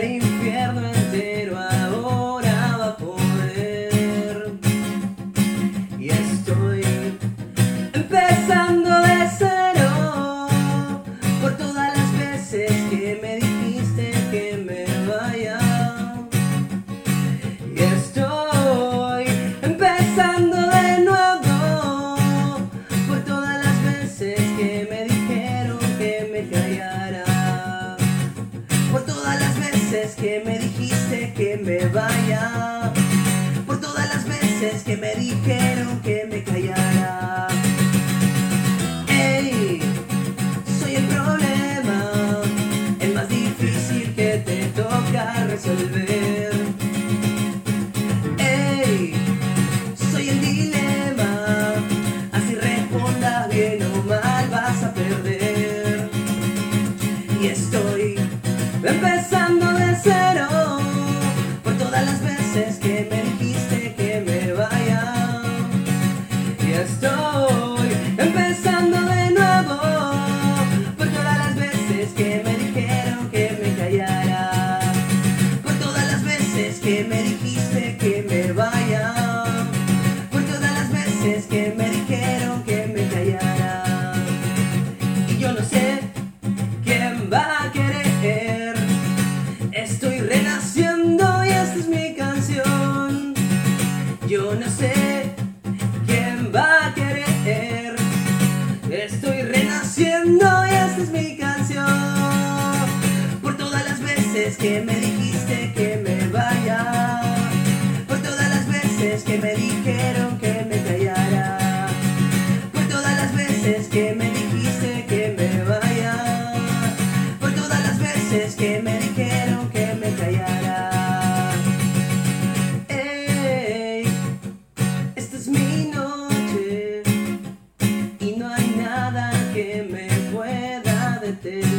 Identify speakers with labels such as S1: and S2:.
S1: el. veces que me dijiste que me vaya, por todas las veces que me dijeron que me callara. Hey, soy el problema, el más difícil que te toca resolver. Hey, soy el dilema, así respondas bien o mal vas a perder. Y estoy empezando. querer. Estoy renaciendo y esta es mi canción. Yo no sé quién va a querer. Estoy renaciendo y esta es mi canción. Por todas las veces que me dijiste que me vaya. Por todas las veces que me dije que me dijeron que me callara. Hey, esta es mi noche y no hay nada que me pueda detener.